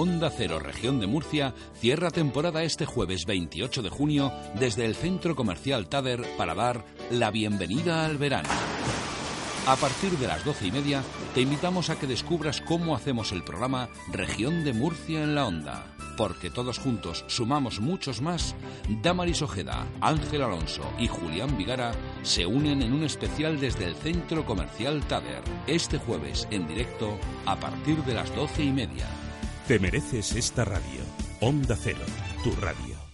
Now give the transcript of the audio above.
Onda Cero Región de Murcia cierra temporada este jueves 28 de junio desde el Centro Comercial Tader para dar la bienvenida al verano. A partir de las doce y media te invitamos a que descubras cómo hacemos el programa Región de Murcia en la Onda. Porque todos juntos sumamos muchos más, Damaris Ojeda, Ángel Alonso y Julián Vigara se unen en un especial desde el Centro Comercial Tader, este jueves en directo a partir de las doce y media. Te mereces esta radio. Onda Cero, tu radio.